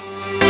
Bye.